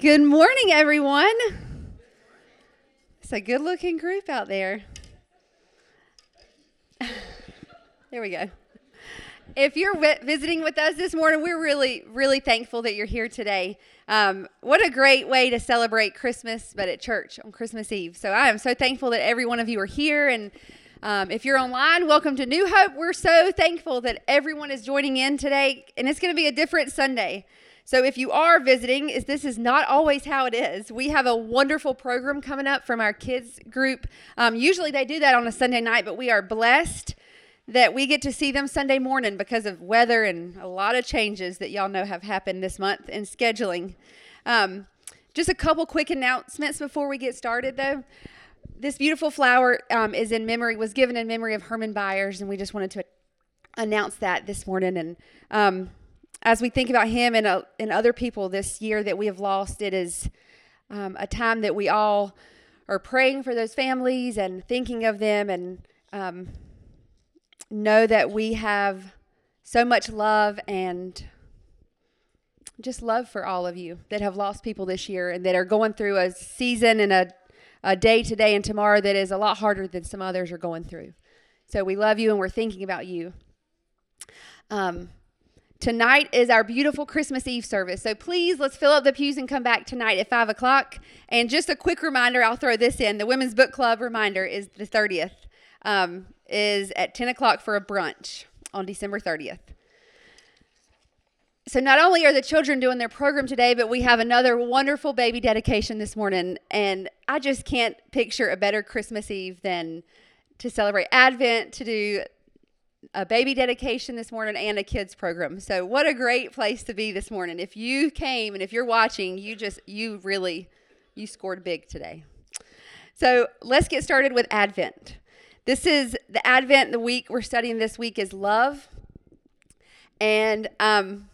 Good morning, everyone. It's a good looking group out there. There we go. If you're visiting with us this morning, we're really, really thankful that you're here today. Um, what a great way to celebrate Christmas, but at church on Christmas Eve. So I am so thankful that every one of you are here. And um, if you're online, welcome to New Hope. We're so thankful that everyone is joining in today, and it's going to be a different Sunday. So if you are visiting, is this is not always how it is. We have a wonderful program coming up from our kids group. Um, usually they do that on a Sunday night, but we are blessed that we get to see them Sunday morning because of weather and a lot of changes that y'all know have happened this month in scheduling. Um, just a couple quick announcements before we get started, though. This beautiful flower um, is in memory was given in memory of Herman Byers, and we just wanted to announce that this morning and. As we think about him and, uh, and other people this year that we have lost, it is um, a time that we all are praying for those families and thinking of them and um, know that we have so much love and just love for all of you that have lost people this year and that are going through a season and a, a day today and tomorrow that is a lot harder than some others are going through. So we love you and we're thinking about you. Um, Tonight is our beautiful Christmas Eve service. So please, let's fill up the pews and come back tonight at 5 o'clock. And just a quick reminder, I'll throw this in. The Women's Book Club reminder is the 30th, um, is at 10 o'clock for a brunch on December 30th. So not only are the children doing their program today, but we have another wonderful baby dedication this morning. And I just can't picture a better Christmas Eve than to celebrate Advent, to do a baby dedication this morning and a kids program. So what a great place to be this morning. If you came and if you're watching, you just you really you scored big today. So let's get started with Advent. This is the Advent. The week we're studying this week is love, and um,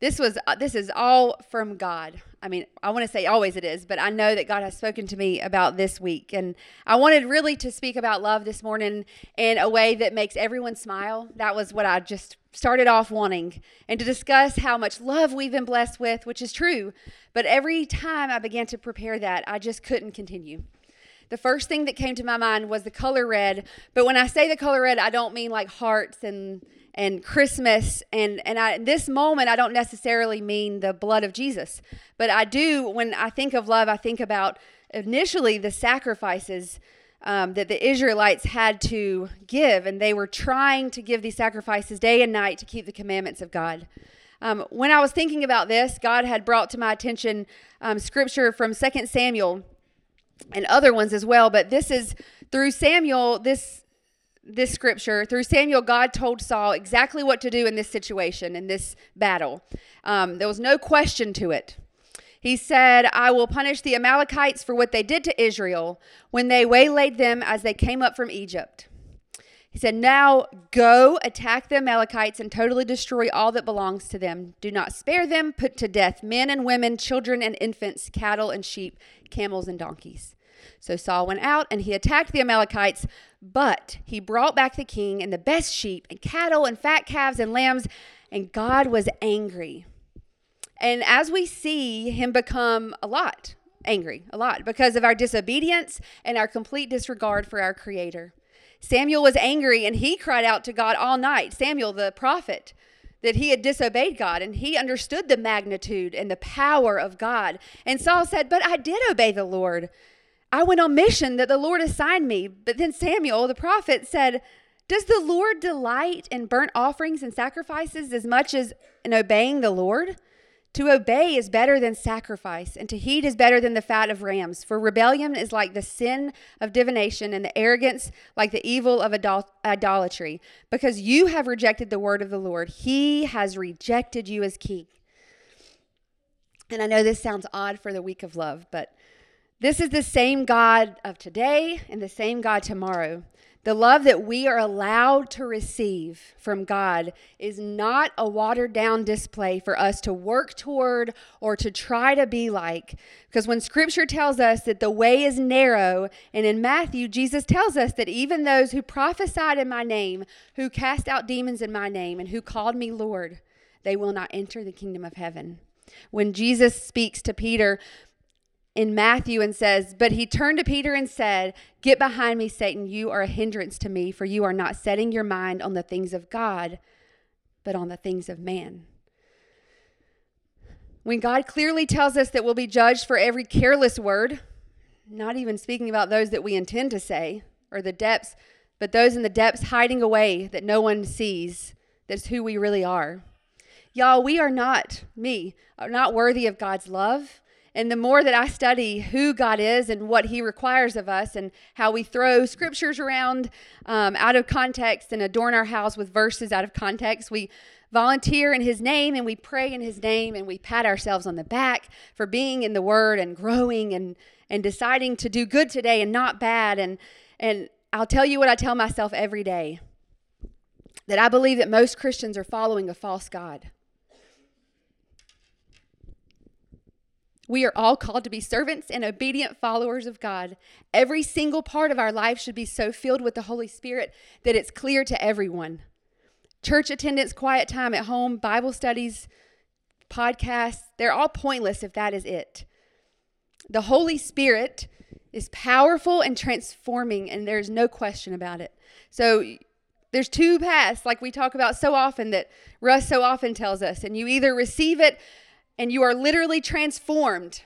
this was uh, this is all from God. I mean, I want to say always it is, but I know that God has spoken to me about this week. And I wanted really to speak about love this morning in a way that makes everyone smile. That was what I just started off wanting. And to discuss how much love we've been blessed with, which is true. But every time I began to prepare that, I just couldn't continue. The first thing that came to my mind was the color red. But when I say the color red, I don't mean like hearts and and Christmas and and I this moment I don't necessarily mean the blood of Jesus, but I do when I think of love I think about initially the sacrifices um, that the Israelites had to give, and they were trying to give these sacrifices day and night to keep the commandments of God. Um, when I was thinking about this, God had brought to my attention um, scripture from Second Samuel and other ones as well. But this is through Samuel. This this scripture, through Samuel, God told Saul exactly what to do in this situation, in this battle. Um, there was no question to it. He said, I will punish the Amalekites for what they did to Israel when they waylaid them as they came up from Egypt. He said, Now go attack the Amalekites and totally destroy all that belongs to them. Do not spare them. Put to death men and women, children and infants, cattle and sheep, camels and donkeys. So Saul went out and he attacked the Amalekites, but he brought back the king and the best sheep and cattle and fat calves and lambs, and God was angry. And as we see him become a lot angry, a lot, because of our disobedience and our complete disregard for our Creator. Samuel was angry and he cried out to God all night, Samuel the prophet, that he had disobeyed God and he understood the magnitude and the power of God. And Saul said, But I did obey the Lord. I went on mission that the Lord assigned me. But then Samuel, the prophet, said, Does the Lord delight in burnt offerings and sacrifices as much as in obeying the Lord? To obey is better than sacrifice, and to heed is better than the fat of rams. For rebellion is like the sin of divination, and the arrogance like the evil of idol- idolatry. Because you have rejected the word of the Lord, he has rejected you as king. And I know this sounds odd for the week of love, but this is the same God of today and the same God tomorrow. The love that we are allowed to receive from God is not a watered down display for us to work toward or to try to be like. Because when scripture tells us that the way is narrow, and in Matthew, Jesus tells us that even those who prophesied in my name, who cast out demons in my name, and who called me Lord, they will not enter the kingdom of heaven. when Jesus speaks to Peter in Matthew and says, But he turned to Peter and said, Get behind me, Satan. You are a hindrance to me, for you are not setting your mind on the things of God, but on the things of man. When God clearly tells us that we'll be judged for every careless word, not even speaking about those that we intend to say or the depths, but those in the depths hiding away that no one sees, that's who we really are. Y'all, we are not, me, are not worthy of God's love. And the more that I study who God is and what He requires of us, and how we throw scriptures around um, out of context and adorn our house with verses out of context, we volunteer in His name and we pray in His name and we pat ourselves on the back for being in the Word and growing and and deciding to do good today and not bad. And and I'll tell you what I tell myself every day that I believe that most Christians are following a false God. We are all called to be servants and obedient followers of God. Every single part of our life should be so filled with the Holy Spirit that it's clear to everyone. Church attendance, quiet time at home, Bible studies, podcasts, they're all pointless if that is it. The Holy Spirit is powerful and transforming, and there's no question about it. So there's two paths, like we talk about so often, that Russ so often tells us, and you either receive it and you are literally transformed.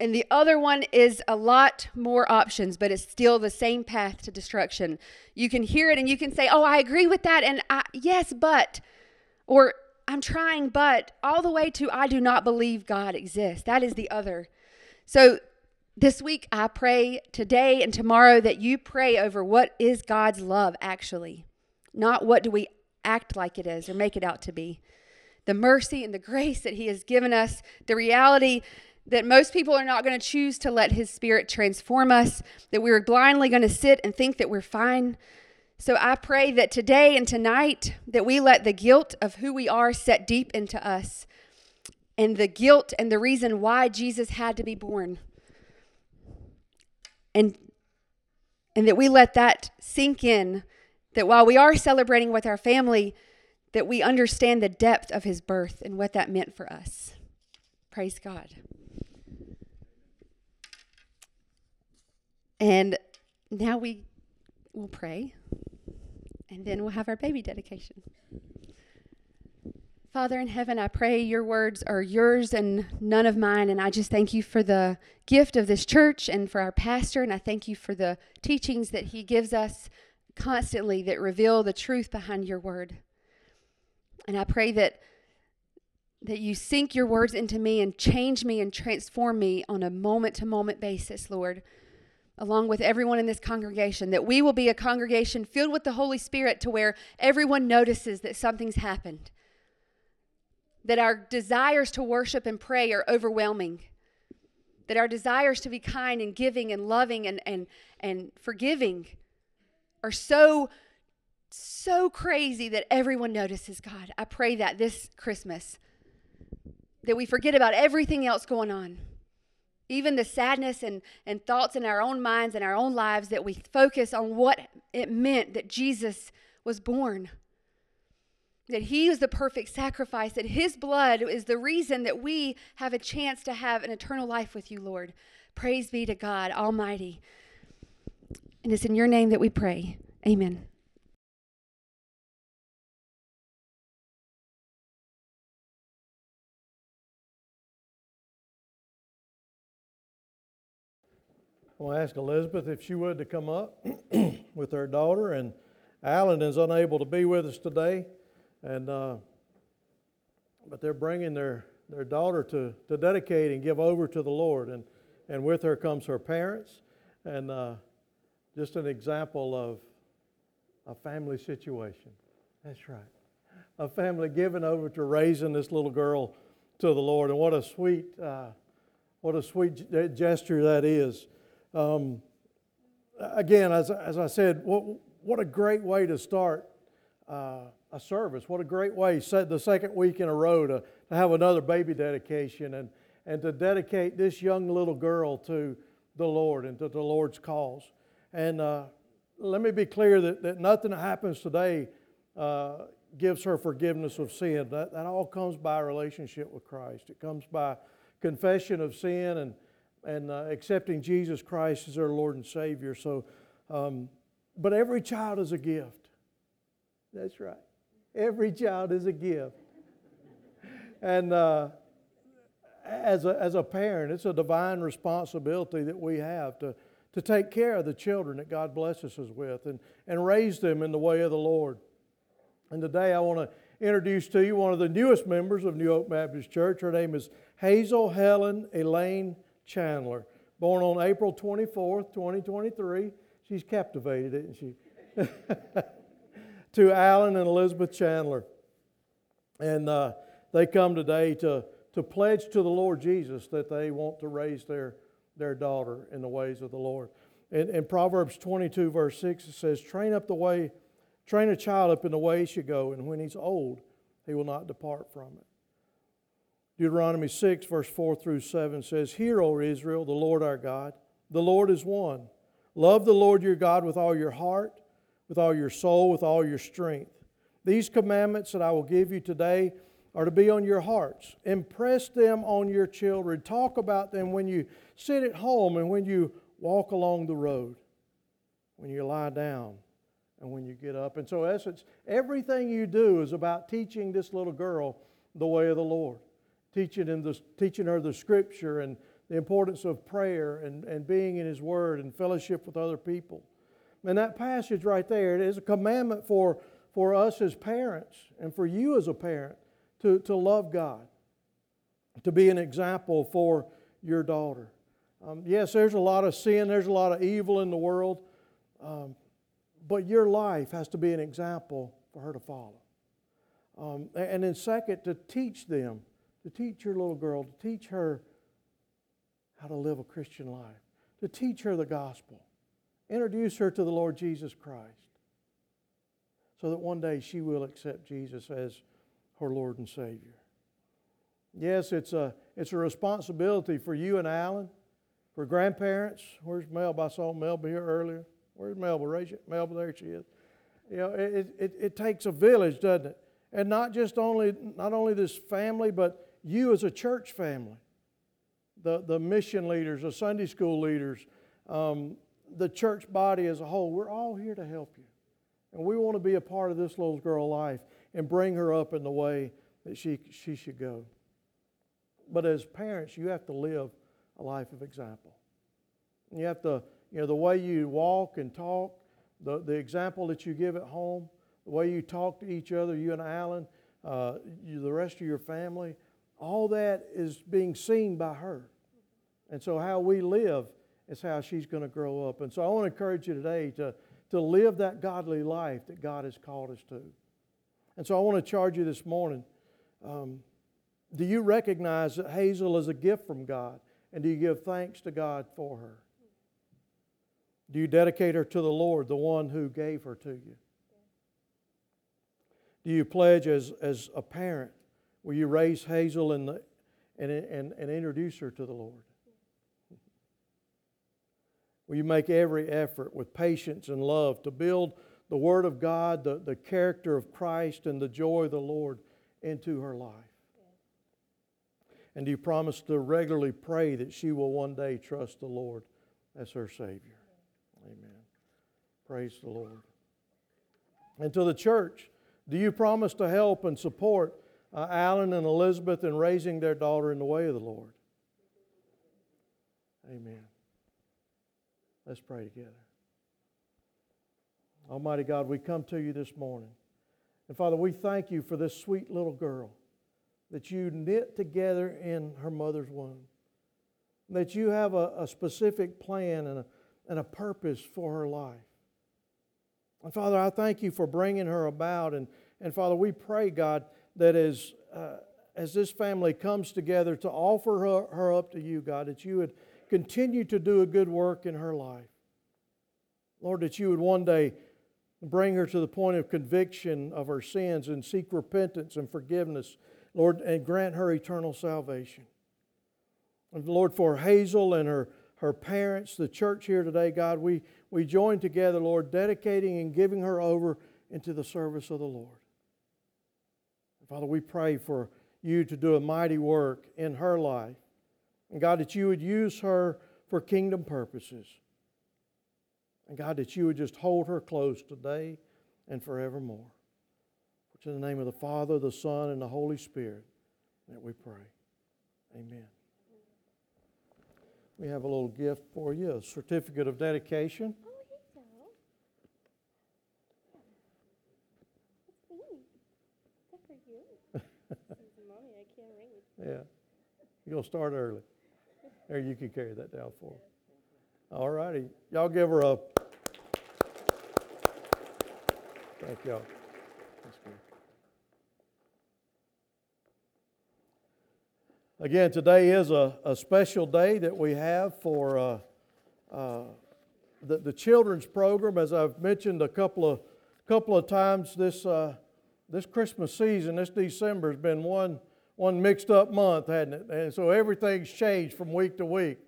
And the other one is a lot more options, but it's still the same path to destruction. You can hear it and you can say, Oh, I agree with that. And I, yes, but, or I'm trying, but, all the way to I do not believe God exists. That is the other. So this week, I pray today and tomorrow that you pray over what is God's love actually, not what do we act like it is or make it out to be the mercy and the grace that He has given us, the reality that most people are not going to choose to let His Spirit transform us, that we're blindly going to sit and think that we're fine. So I pray that today and tonight that we let the guilt of who we are set deep into us and the guilt and the reason why Jesus had to be born. And and that we let that sink in that while we are celebrating with our family, that we understand the depth of his birth and what that meant for us. Praise God. And now we will pray, and then we'll have our baby dedication. Father in heaven, I pray your words are yours and none of mine. And I just thank you for the gift of this church and for our pastor. And I thank you for the teachings that he gives us constantly that reveal the truth behind your word. And I pray that that you sink your words into me and change me and transform me on a moment to moment basis, Lord, along with everyone in this congregation, that we will be a congregation filled with the Holy Spirit to where everyone notices that something's happened. That our desires to worship and pray are overwhelming. That our desires to be kind and giving and loving and, and, and forgiving are so so crazy that everyone notices God. I pray that this Christmas that we forget about everything else going on. Even the sadness and, and thoughts in our own minds and our own lives, that we focus on what it meant that Jesus was born. That he was the perfect sacrifice, that his blood is the reason that we have a chance to have an eternal life with you, Lord. Praise be to God Almighty. And it's in your name that we pray. Amen. I want to ask Elizabeth if she would to come up with her daughter. And Alan is unable to be with us today, and uh, but they're bringing their their daughter to to dedicate and give over to the Lord. And and with her comes her parents, and uh, just an example of a family situation. That's right, a family given over to raising this little girl to the Lord. And what a sweet. Uh, what a sweet gesture that is. Um, again, as, as I said, what, what a great way to start uh, a service. What a great way, set the second week in a row, to, to have another baby dedication and, and to dedicate this young little girl to the Lord and to the Lord's cause. And uh, let me be clear that, that nothing that happens today, uh, gives her forgiveness of sin. That, that all comes by relationship with Christ. It comes by confession of sin and, and uh, accepting Jesus Christ as our Lord and Savior. So, um, but every child is a gift. That's right. Every child is a gift. And uh, as, a, as a parent, it's a divine responsibility that we have to, to take care of the children that God blesses us with and, and raise them in the way of the Lord. And today I want to introduce to you one of the newest members of New Hope Baptist Church. Her name is Hazel Helen Elaine Chandler. Born on April 24th, 2023. She's captivated, isn't she? to Alan and Elizabeth Chandler. And uh, they come today to, to pledge to the Lord Jesus that they want to raise their, their daughter in the ways of the Lord. In, in Proverbs 22, verse 6, it says, Train up the way Train a child up in the way he should go, and when he's old, he will not depart from it. Deuteronomy 6, verse 4 through 7 says, Hear, O Israel, the Lord our God, the Lord is one. Love the Lord your God with all your heart, with all your soul, with all your strength. These commandments that I will give you today are to be on your hearts. Impress them on your children. Talk about them when you sit at home and when you walk along the road, when you lie down and when you get up. And so, essence, everything you do is about teaching this little girl the way of the Lord, teaching, in the, teaching her the scripture and the importance of prayer and, and being in His Word and fellowship with other people. And that passage right there, is a commandment for, for us as parents and for you as a parent to, to love God, to be an example for your daughter. Um, yes, there's a lot of sin, there's a lot of evil in the world. Um, but your life has to be an example for her to follow. Um, and then, second, to teach them, to teach your little girl, to teach her how to live a Christian life, to teach her the gospel, introduce her to the Lord Jesus Christ, so that one day she will accept Jesus as her Lord and Savior. Yes, it's a, it's a responsibility for you and Alan, for grandparents. Where's Mel? I saw Mel here earlier. Where's Melba? Raise it. Melba, there she is. You know, it, it, it takes a village, doesn't it? And not just only, not only this family, but you as a church family. The, the mission leaders, the Sunday school leaders, um, the church body as a whole, we're all here to help you. And we want to be a part of this little girl's life and bring her up in the way that she, she should go. But as parents, you have to live a life of example. You have to you know, the way you walk and talk, the, the example that you give at home, the way you talk to each other, you and Alan, uh, you, the rest of your family, all that is being seen by her. And so, how we live is how she's going to grow up. And so, I want to encourage you today to, to live that godly life that God has called us to. And so, I want to charge you this morning um, do you recognize that Hazel is a gift from God? And do you give thanks to God for her? Do you dedicate her to the Lord, the one who gave her to you? Do you pledge as, as a parent? Will you raise Hazel and, the, and, and, and introduce her to the Lord? Will you make every effort with patience and love to build the Word of God, the, the character of Christ, and the joy of the Lord into her life? And do you promise to regularly pray that she will one day trust the Lord as her Savior? Amen. Praise the Lord. And to the church, do you promise to help and support uh, Alan and Elizabeth in raising their daughter in the way of the Lord? Amen. Let's pray together. Almighty God, we come to you this morning. And Father, we thank you for this sweet little girl that you knit together in her mother's womb. That you have a, a specific plan and a and a purpose for her life. And Father, I thank you for bringing her about. And, and Father, we pray, God, that as, uh, as this family comes together to offer her, her up to you, God, that you would continue to do a good work in her life. Lord, that you would one day bring her to the point of conviction of her sins and seek repentance and forgiveness, Lord, and grant her eternal salvation. And Lord, for Hazel and her her parents, the church here today, God, we, we join together, Lord, dedicating and giving her over into the service of the Lord. Father, we pray for you to do a mighty work in her life. And God, that you would use her for kingdom purposes. And God, that you would just hold her close today and forevermore. It's in the name of the Father, the Son, and the Holy Spirit that we pray. Amen. We have a little gift for you a certificate of dedication. Yeah. To start early. There, you can carry that down for her. All righty. Y'all give her a. Thank y'all. Again, today is a, a special day that we have for uh, uh, the, the children's program. As I've mentioned a couple of, couple of times, this, uh, this Christmas season, this December, has been one one mixed up month, hadn't it? And so everything's changed from week to week.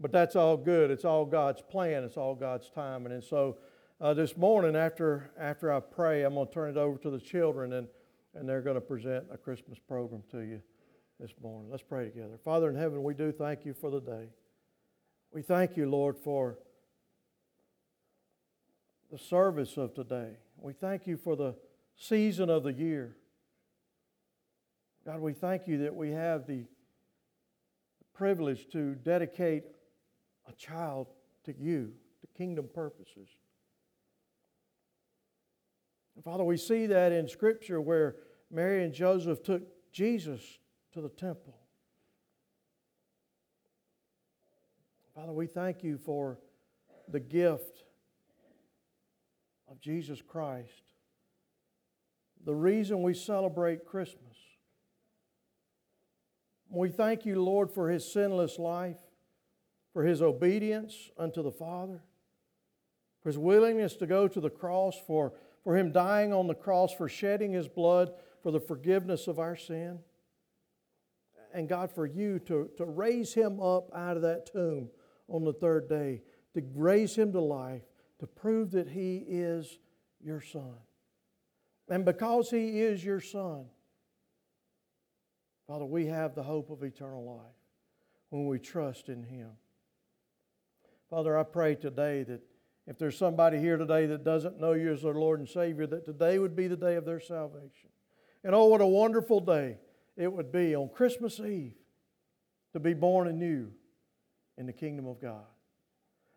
But that's all good. It's all God's plan. It's all God's timing. And so uh, this morning, after after I pray, I'm going to turn it over to the children, and and they're going to present a Christmas program to you this morning. Let's pray together. Father in heaven, we do thank you for the day. We thank you, Lord, for the service of today. We thank you for the season of the year. God, we thank you that we have the privilege to dedicate a child to you, to kingdom purposes. And Father, we see that in Scripture where Mary and Joseph took Jesus to the temple. Father, we thank you for the gift of Jesus Christ. The reason we celebrate Christmas. We thank you, Lord, for his sinless life, for his obedience unto the Father, for his willingness to go to the cross, for, for him dying on the cross, for shedding his blood for the forgiveness of our sin. And God, for you to, to raise him up out of that tomb on the third day, to raise him to life, to prove that he is your son. And because he is your son, Father, we have the hope of eternal life when we trust in Him. Father, I pray today that if there's somebody here today that doesn't know you as their Lord and Savior, that today would be the day of their salvation. And oh, what a wonderful day it would be on Christmas Eve to be born anew in the kingdom of God.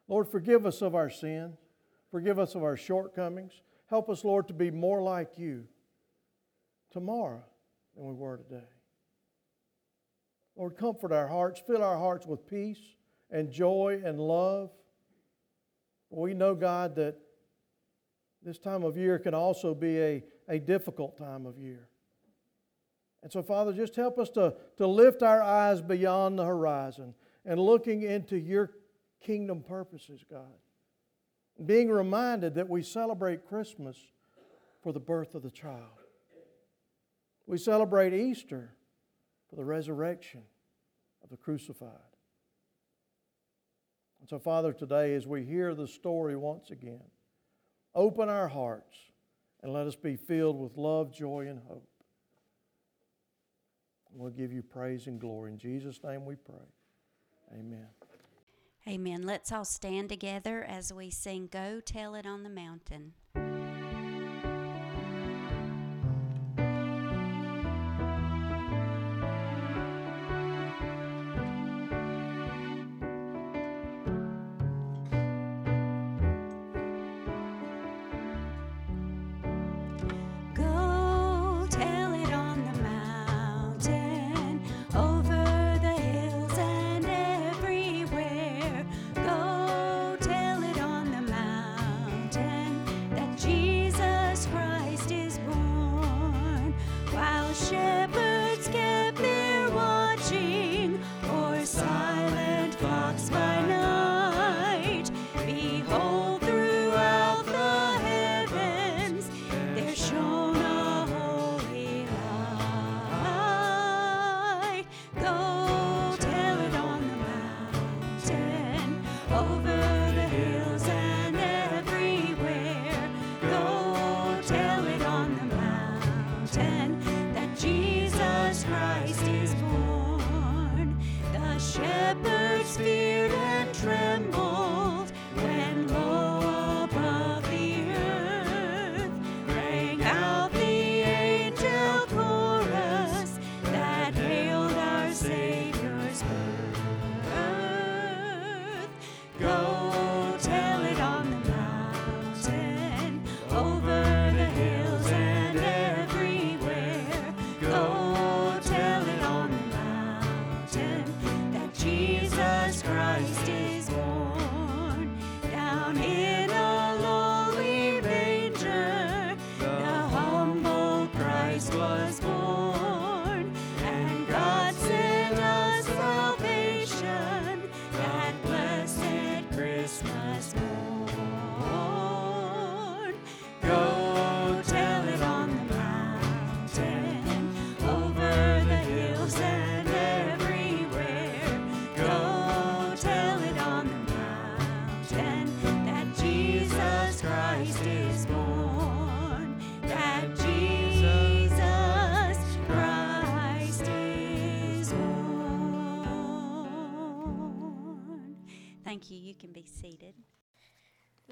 Lord, forgive us of our sins. Forgive us of our shortcomings. Help us, Lord, to be more like you tomorrow than we were today. Lord, comfort our hearts, fill our hearts with peace and joy and love. We know, God, that this time of year can also be a, a difficult time of year. And so, Father, just help us to, to lift our eyes beyond the horizon and looking into your kingdom purposes, God. Being reminded that we celebrate Christmas for the birth of the child. We celebrate Easter for the resurrection of the crucified. And so, Father, today as we hear the story once again, open our hearts and let us be filled with love, joy, and hope. We'll give you praise and glory. In Jesus' name we pray. Amen. Amen. Let's all stand together as we sing Go Tell It on the Mountain.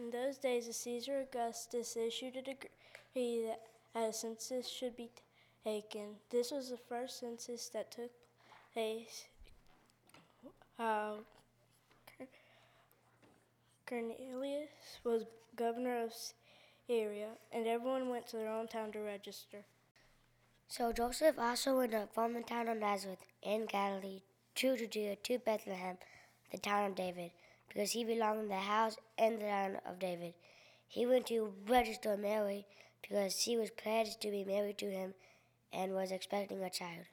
In those days, Caesar Augustus issued a decree that a census should be taken. This was the first census that took place. Uh, Quirinius was governor of Syria, and everyone went to their own town to register. So Joseph also went up from the town of Nazareth in Galilee to Judea to Bethlehem, the town of David, because he belonged in the house and the line of David. He went to register Mary because she was pledged to be married to him and was expecting a child.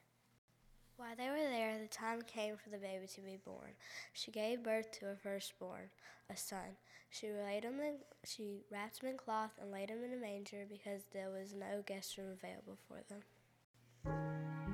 While they were there, the time came for the baby to be born. She gave birth to her firstborn, a son. She laid him in, she wrapped him in cloth and laid him in a manger because there was no guest room available for them.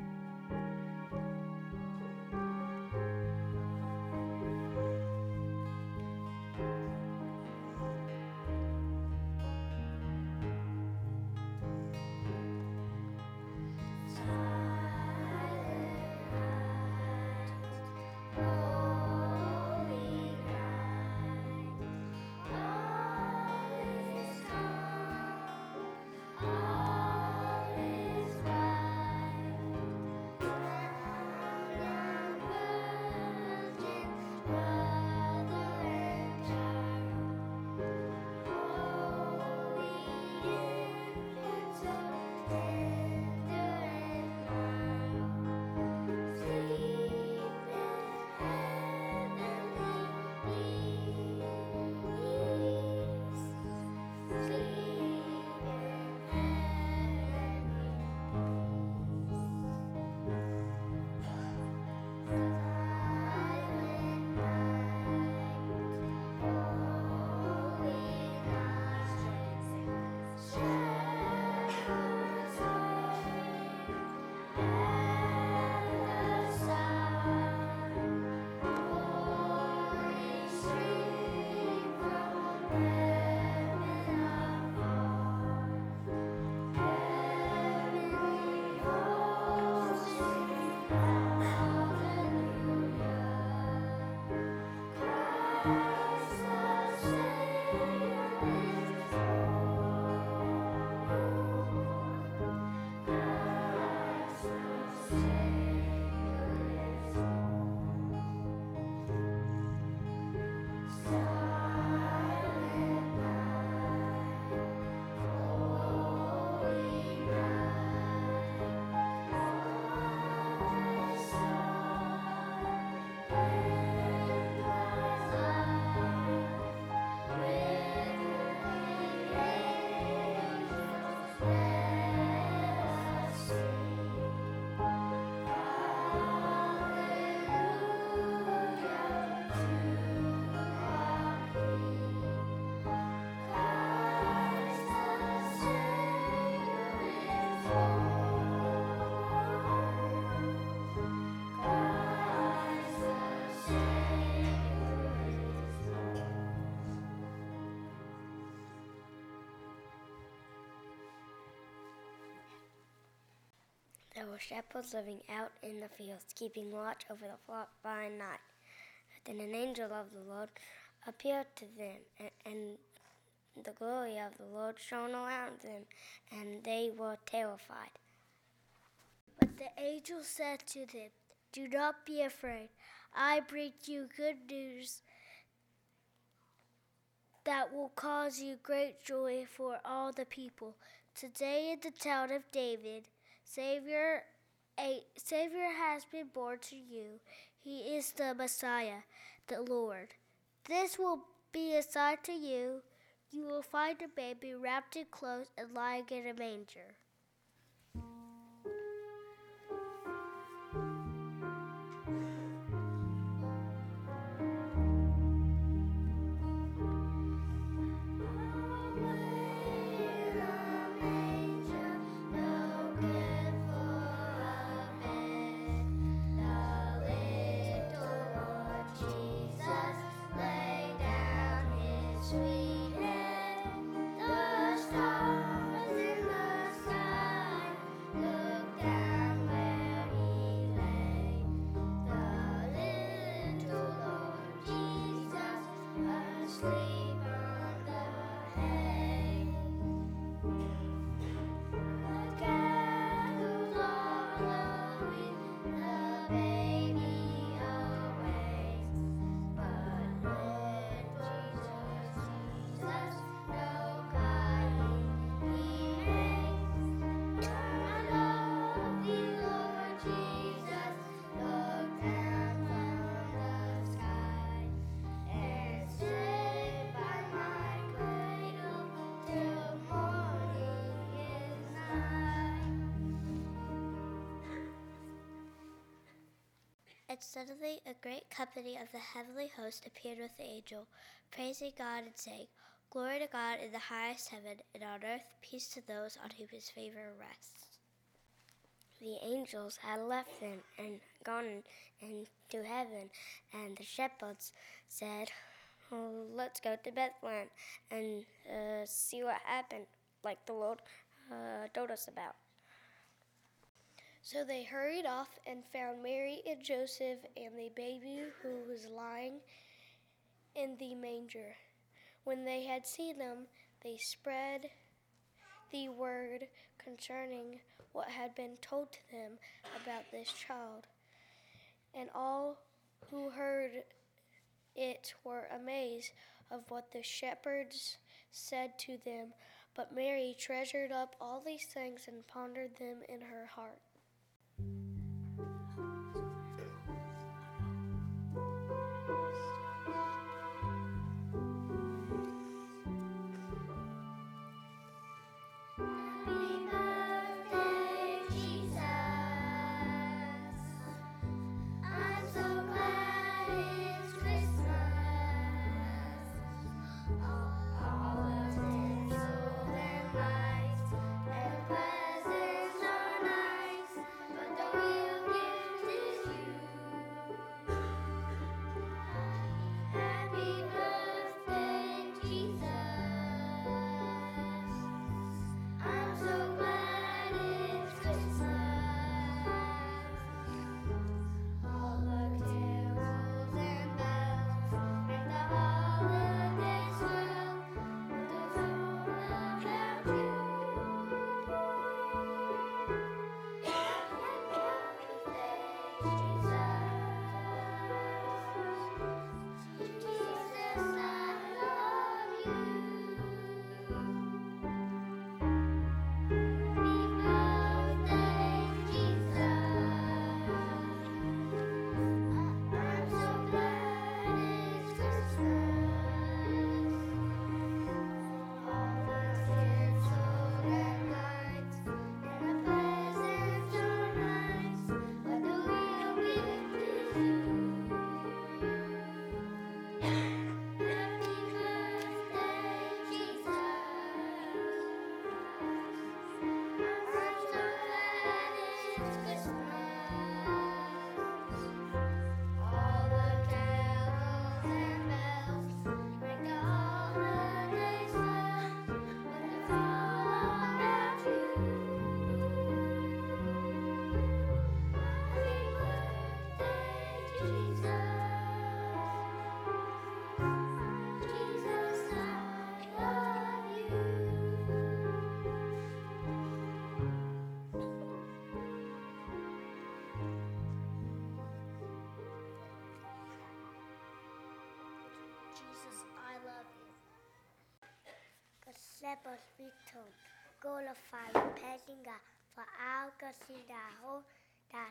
Were shepherds living out in the fields, keeping watch over the flock by night. Then an angel of the Lord appeared to them, and, and the glory of the Lord shone around them, and they were terrified. But the angel said to them, Do not be afraid. I bring you good news that will cause you great joy for all the people. Today in the town of David, Savior a Savior has been born to you. He is the Messiah, the Lord. This will be a sign to you. You will find a baby wrapped in clothes and lying in a manger. And suddenly a great company of the heavenly host appeared with the angel, praising God and saying, Glory to God in the highest heaven, and on earth peace to those on whom his favor rests. The angels had left them and gone into heaven, and the shepherds said, oh, Let's go to Bethlehem and uh, see what happened, like the Lord uh, told us about. So they hurried off and found Mary and Joseph and the baby who was lying in the manger. When they had seen them, they spread the word concerning what had been told to them about this child. And all who heard it were amazed of what the shepherds said to them. But Mary treasured up all these things and pondered them in her heart.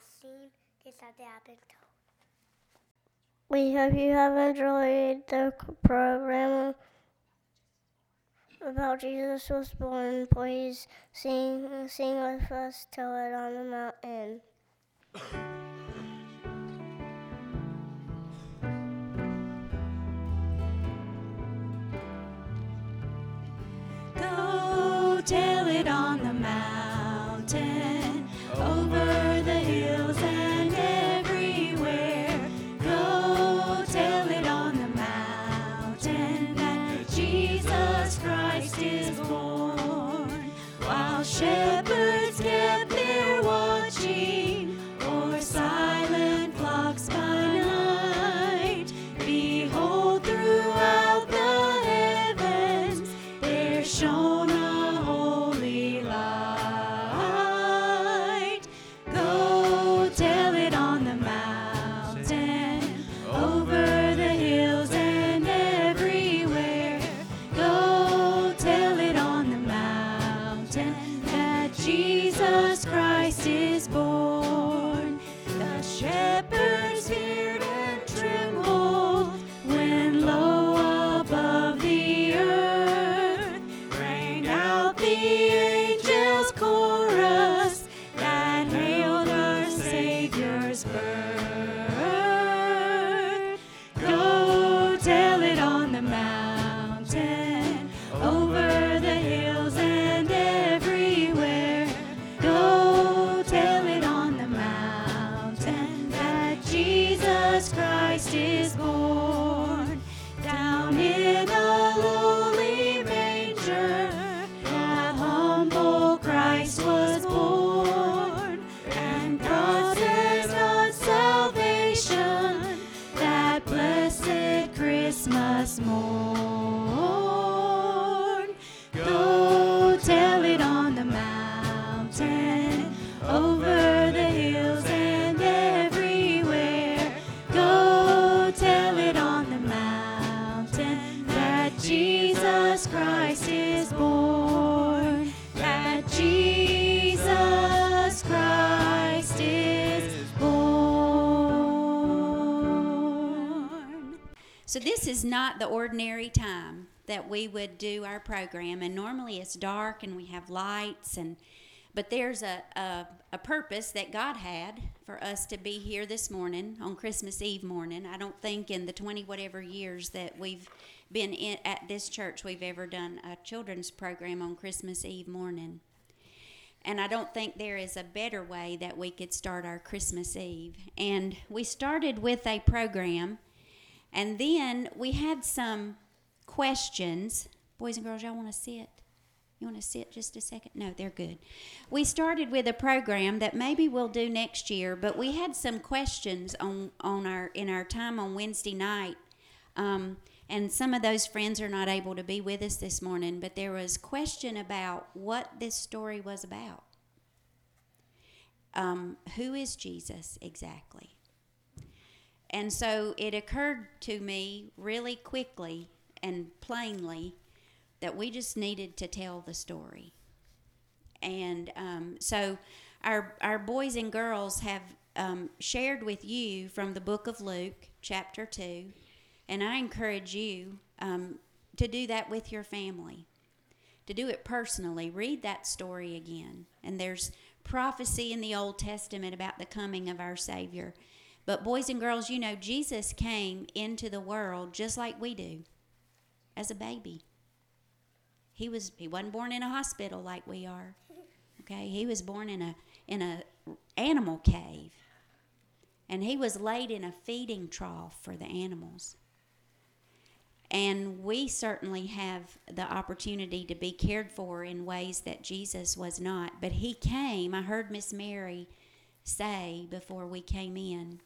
Sin dessa. We hope you have enjoyed the program about Jesus was born. Please sing, sing with us, tell it on the mountain. So, this is not the ordinary time that we would do our program, and normally it's dark and we have lights and but there's a, a, a purpose that God had for us to be here this morning on Christmas Eve morning. I don't think in the 20 whatever years that we've been in, at this church we've ever done a children's program on Christmas Eve morning. And I don't think there is a better way that we could start our Christmas Eve. And we started with a program, and then we had some questions. Boys and girls, y'all want to sit? You want to sit just a second? No, they're good. We started with a program that maybe we'll do next year, but we had some questions on on our in our time on Wednesday night. Um, and some of those friends are not able to be with us this morning, but there was question about what this story was about. Um, who is Jesus exactly? And so it occurred to me really quickly and plainly that we just needed to tell the story. And um, so our, our boys and girls have um, shared with you from the book of Luke, chapter 2. And I encourage you um, to do that with your family, to do it personally. Read that story again. And there's prophecy in the Old Testament about the coming of our Savior. But, boys and girls, you know, Jesus came into the world just like we do, as a baby. He was he wasn't born in a hospital like we are. Okay? He was born in a in a animal cave. And he was laid in a feeding trough for the animals. And we certainly have the opportunity to be cared for in ways that Jesus was not. But he came, I heard Miss Mary say before we came in,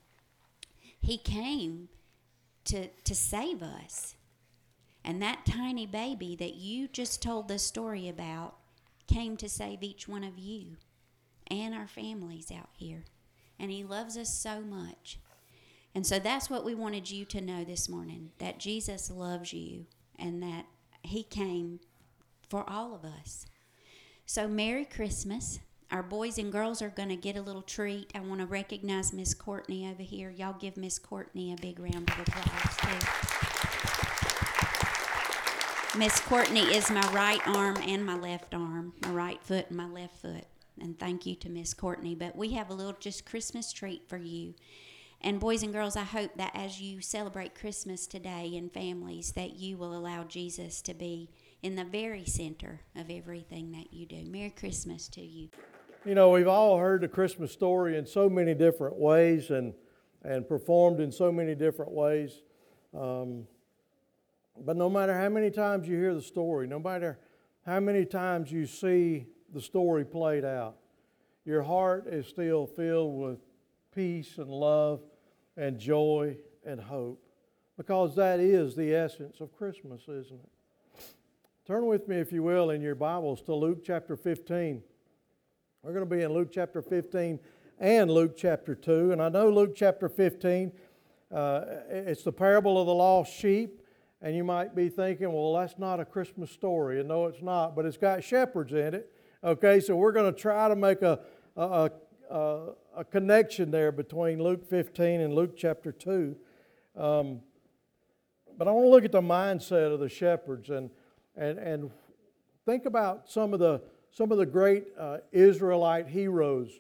he came to, to save us. And that tiny baby that you just told the story about came to save each one of you and our families out here. And he loves us so much. And so that's what we wanted you to know this morning that Jesus loves you and that he came for all of us. So, Merry Christmas. Our boys and girls are going to get a little treat. I want to recognize Miss Courtney over here. Y'all give Miss Courtney a big round of applause, too. Miss Courtney is my right arm and my left arm, my right foot and my left foot. And thank you to Miss Courtney. But we have a little just Christmas treat for you. And boys and girls, I hope that as you celebrate Christmas today in families, that you will allow Jesus to be in the very center of everything that you do. Merry Christmas to you. You know, we've all heard the Christmas story in so many different ways and, and performed in so many different ways. Um, but no matter how many times you hear the story, no matter how many times you see the story played out, your heart is still filled with peace and love and joy and hope because that is the essence of Christmas, isn't it? Turn with me, if you will, in your Bibles to Luke chapter 15. We're going to be in Luke chapter 15 and Luke chapter 2. And I know Luke chapter 15, uh, it's the parable of the lost sheep. And you might be thinking, well, that's not a Christmas story. And no, it's not, but it's got shepherds in it. Okay, so we're going to try to make a, a, a, a connection there between Luke 15 and Luke chapter 2. Um, but I want to look at the mindset of the shepherds and, and, and think about some of the some of the great uh, Israelite heroes,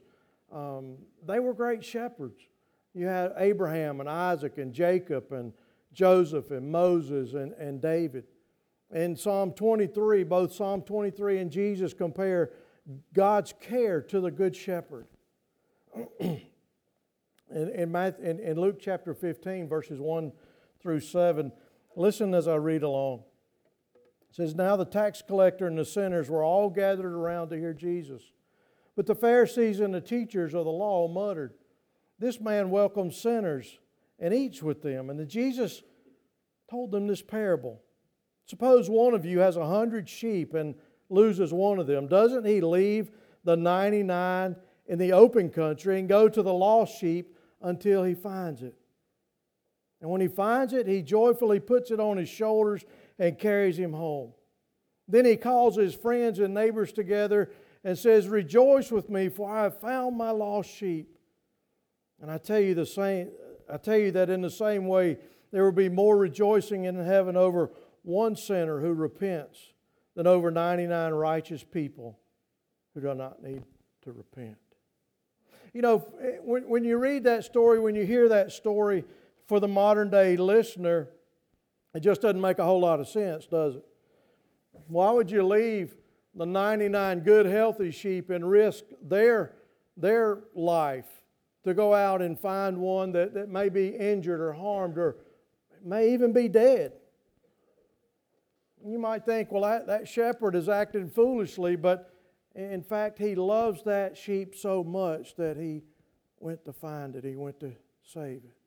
um, they were great shepherds. You had Abraham and Isaac and Jacob and Joseph and Moses and, and David. In Psalm 23, both Psalm 23 and Jesus compare God's care to the Good Shepherd. in, in, Matthew, in, in Luke chapter 15, verses 1 through 7, listen as I read along. It says, Now the tax collector and the sinners were all gathered around to hear Jesus. But the Pharisees and the teachers of the law muttered, This man welcomes sinners and eats with them. And Jesus told them this parable. Suppose one of you has a hundred sheep and loses one of them. Doesn't he leave the 99 in the open country and go to the lost sheep until he finds it? And when he finds it, he joyfully puts it on his shoulders and carries him home. Then he calls his friends and neighbors together and says, Rejoice with me, for I have found my lost sheep. And I tell you the same, I tell you that in the same way, there will be more rejoicing in heaven over one sinner who repents than over 99 righteous people who do not need to repent. You know, when, when you read that story, when you hear that story for the modern day listener, it just doesn't make a whole lot of sense, does it? Why would you leave the 99 good, healthy sheep and risk their, their life to go out and find one that, that may be injured or harmed or may even be dead? You might think, well, that, that shepherd is acting foolishly, but in fact, he loves that sheep so much that he went to find it, he went to save it.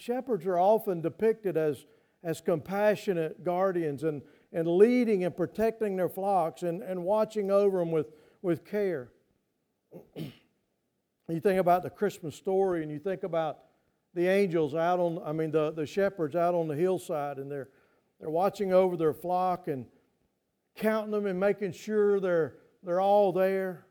Shepherds are often depicted as, as compassionate guardians and, and leading and protecting their flocks and, and watching over them with, with care. you think about the Christmas story and you think about the angels out on, I mean, the, the shepherds out on the hillside and they're, they're watching over their flock and counting them and making sure they're, they're all there.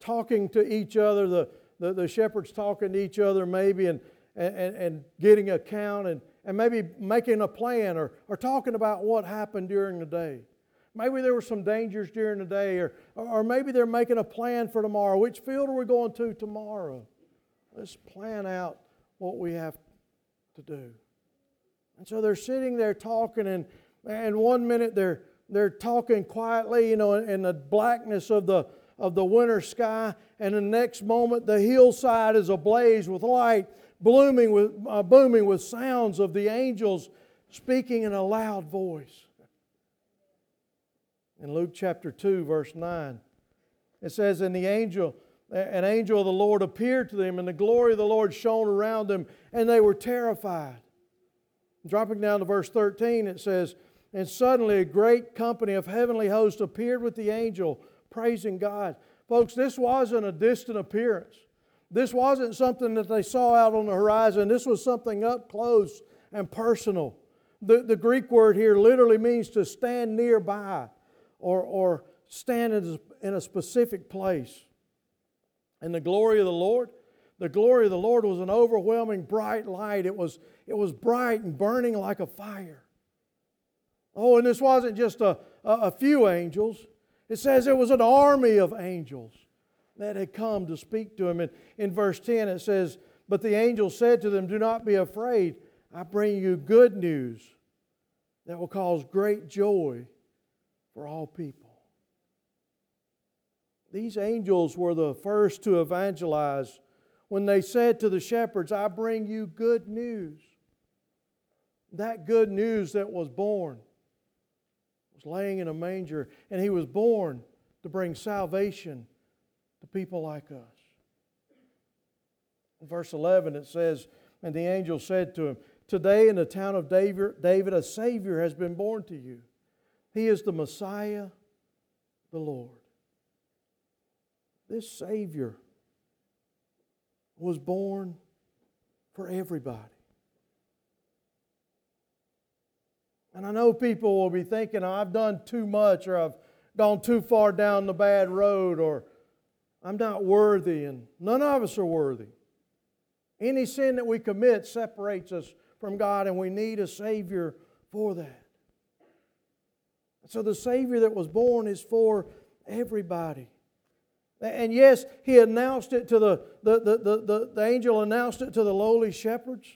Talking to each other, the, the, the shepherds talking to each other maybe and, and, and, and getting a count and, and maybe making a plan or, or talking about what happened during the day. Maybe there were some dangers during the day, or, or maybe they're making a plan for tomorrow. Which field are we going to tomorrow? Let's plan out what we have to do. And so they're sitting there talking, and, and one minute they're, they're talking quietly, you know, in the blackness of the, of the winter sky, and the next moment the hillside is ablaze with light, blooming with, uh, booming with sounds of the angels speaking in a loud voice. In Luke chapter 2, verse 9, it says, And the angel, an angel of the Lord appeared to them, and the glory of the Lord shone around them, and they were terrified. Dropping down to verse 13, it says, And suddenly a great company of heavenly hosts appeared with the angel, praising God. Folks, this wasn't a distant appearance. This wasn't something that they saw out on the horizon. This was something up close and personal. The, the Greek word here literally means to stand nearby or, or stand in a, in a specific place. And the glory of the Lord, the glory of the Lord was an overwhelming bright light. It was, it was bright and burning like a fire. Oh, and this wasn't just a, a, a few angels. It says it was an army of angels that had come to speak to him. And in verse 10, it says, But the angel said to them, Do not be afraid. I bring you good news that will cause great joy for all people. These angels were the first to evangelize when they said to the shepherds, I bring you good news. That good news that was born was laying in a manger, and he was born to bring salvation to people like us. In verse 11, it says, And the angel said to him, Today in the town of David, a Savior has been born to you. He is the Messiah, the Lord. This Savior was born for everybody. And I know people will be thinking, oh, I've done too much, or I've gone too far down the bad road, or I'm not worthy, and none of us are worthy. Any sin that we commit separates us from God, and we need a Savior for that. So the Savior that was born is for everybody. And yes, he announced it to the, the, the, the, the, angel announced it to the lowly shepherds.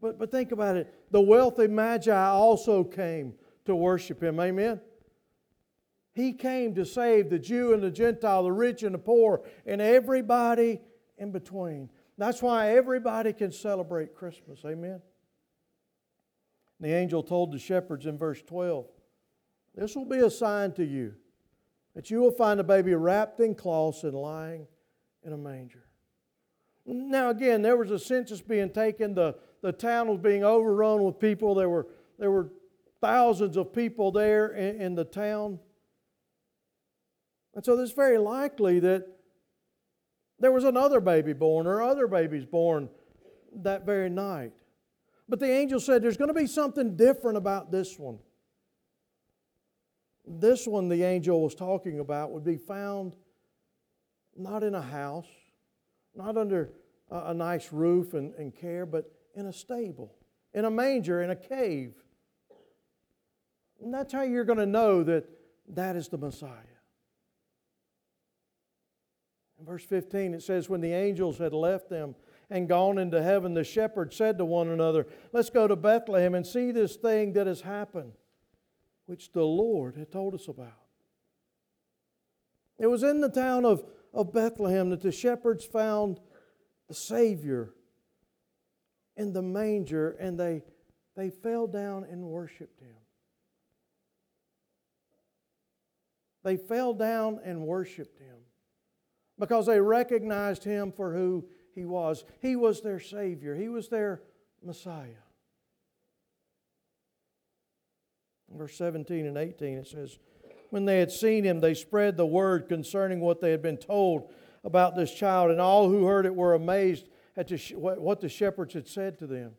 But, but think about it. The wealthy magi also came to worship him. Amen. He came to save the Jew and the Gentile, the rich and the poor, and everybody in between. That's why everybody can celebrate Christmas. Amen. The angel told the shepherds in verse 12 This will be a sign to you that you will find a baby wrapped in cloths and lying in a manger. Now, again, there was a census being taken. The, the town was being overrun with people. There were, there were thousands of people there in, in the town. And so it's very likely that there was another baby born or other babies born that very night. But the angel said there's going to be something different about this one. This one, the angel was talking about, would be found not in a house, not under a, nice roof and, and care, but in a stable, in a manger, in a cave. And that's how you're going to know that that is the Messiah. In verse 15, it says, When the angels had left them and gone into heaven, the shepherds said to one another, Let's go to Bethlehem and see this thing that has happened, which the Lord had told us about. It was in the town of, of Bethlehem that the shepherds found the Savior in the manger and they, they fell down and worshiped him. They fell down and worshiped him because they recognized him for who he was. He was their Savior, he was their Messiah. Verse 17 and 18, it says, When they had seen him, they spread the word concerning what they had been told about this child, and all who heard it were amazed at what the shepherds had said to them.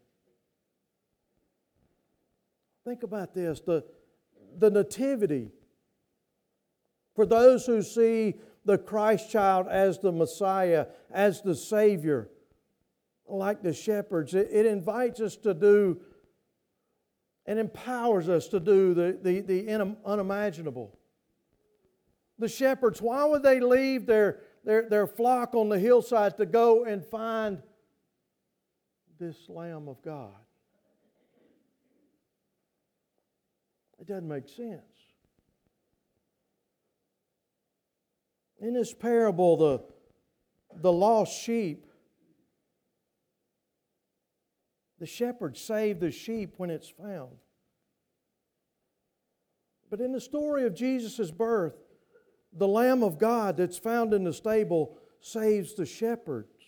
Think about this the, the nativity. For those who see the Christ child as the Messiah, as the Savior, like the shepherds. It, it invites us to do and empowers us to do the, the, the unimaginable. The shepherds, why would they leave their, their, their flock on the hillside to go and find this Lamb of God? It doesn't make sense. In this parable, the, the lost sheep, the shepherd saved the sheep when it's found. But in the story of Jesus' birth, the Lamb of God that's found in the stable saves the shepherds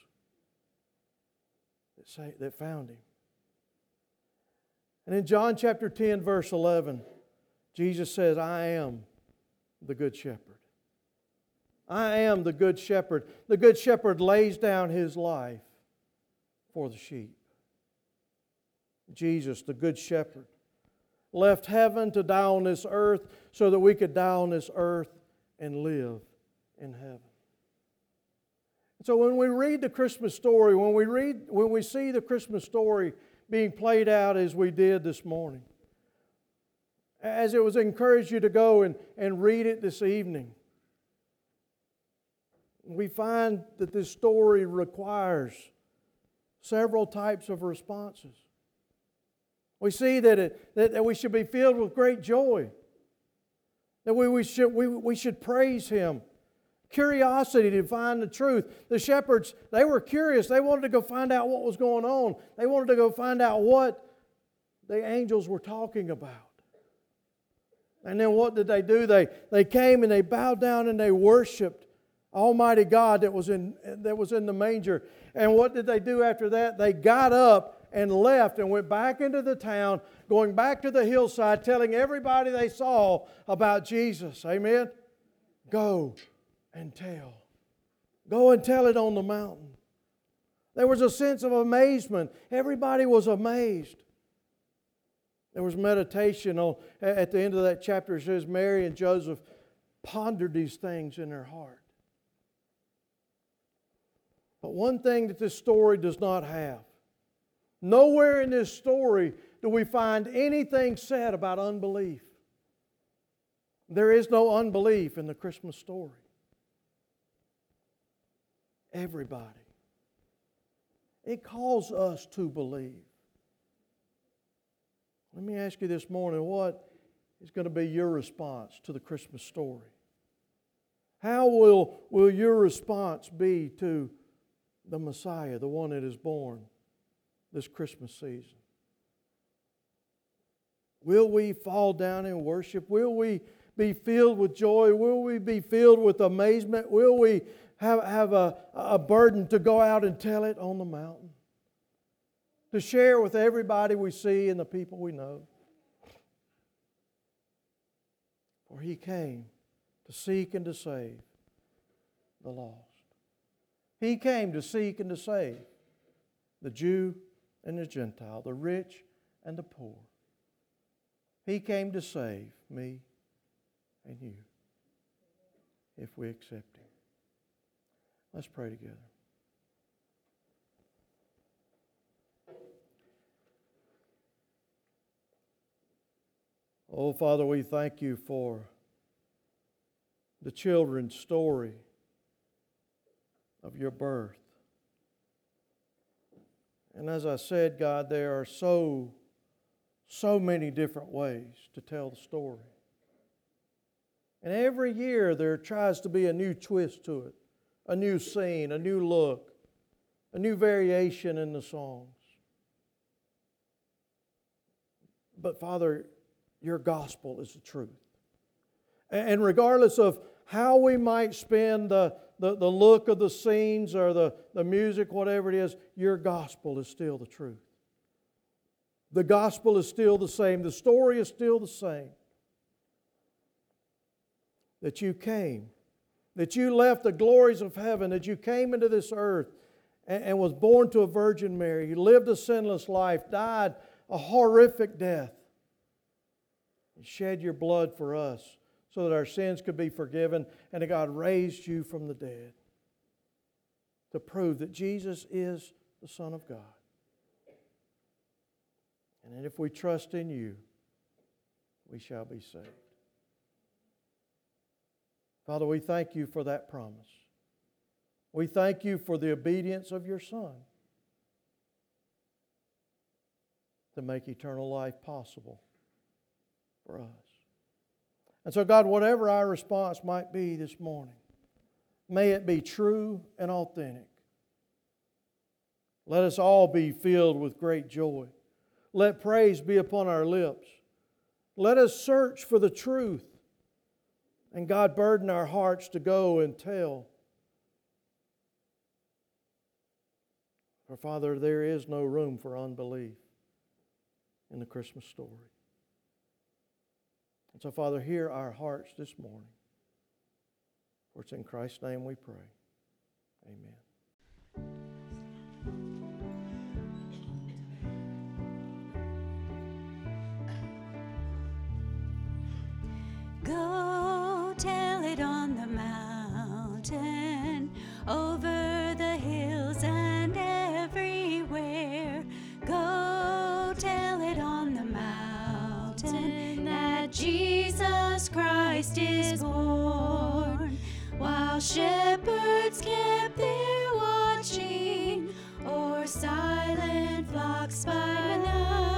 that, say, that found him. And in John chapter 10, verse 11, Jesus says, I am the good shepherd. I am the good shepherd. The good shepherd lays down his life for the sheep. Jesus, the good shepherd, left heaven to die on this earth so that we could die on this earth and live in heaven. So when we read the Christmas story, when we read when we see the Christmas story being played out as we did this morning, as it was encouraged you to go and, and read it this evening, we find that this story requires several types of responses. We see that, it, that, that we should be filled with great joy, that we, we, should, we, we should praise Him. Curiosity to find the truth. The shepherds, they were curious. They wanted to go find out what was going on. They wanted to go find out what the angels were talking about. And then what did they do? They, they came and they bowed down and they worshiped Almighty God that was, in, that was in the manger. And what did they do after that? They got up and left and went back into the town, going back to the hillside, telling everybody they saw about Jesus. Amen? Go and tell. Go and tell it on the mountain. There was a sense of amazement. Everybody was amazed. There was meditation on, at the end of that chapter. It says Mary and Joseph pondered these things in their heart. But one thing that this story does not have nowhere in this story do we find anything said about unbelief. There is no unbelief in the Christmas story. Everybody. It calls us to believe. Let me ask you this morning what is going to be your response to the Christmas story? How will, will your response be to the Messiah, the one that is born this Christmas season? Will we fall down in worship? Will we be filled with joy? Will we be filled with amazement? Will we have, have a, a burden to go out and tell it on the mountain? To share with everybody we see and the people we know? For he came to seek and to save the lost. He came to seek and to save the Jew and the Gentile, the rich and the poor. He came to save me and you if we accept Him. Let's pray together. Oh, Father, we thank you for the children's story of your birth. And as I said, God, there are so, so many different ways to tell the story. And every year there tries to be a new twist to it, a new scene, a new look, a new variation in the songs. But Father, your gospel is the truth. And regardless of how we might spend the, the, the look of the scenes or the, the music, whatever it is, your gospel is still the truth. The gospel is still the same. The story is still the same. That you came, that you left the glories of heaven, that you came into this earth and, and was born to a Virgin Mary. You lived a sinless life, died a horrific death, and shed your blood for us so that our sins could be forgiven, and that God raised you from the dead to prove that Jesus is the Son of God. And that if we trust in you, we shall be saved. Father, we thank you for that promise. We thank you for the obedience of your Son to make eternal life possible for us. And so, God, whatever our response might be this morning, may it be true and authentic. Let us all be filled with great joy. Let praise be upon our lips. Let us search for the truth. And God, burden our hearts to go and tell. For, Father, there is no room for unbelief in the Christmas story. And so, Father, hear our hearts this morning. For it's in Christ's name we pray. Amen. Mountain, over the hills and everywhere. Go tell it on the mountain that Jesus Christ is born. While shepherds kept their watching or silent flocks by night,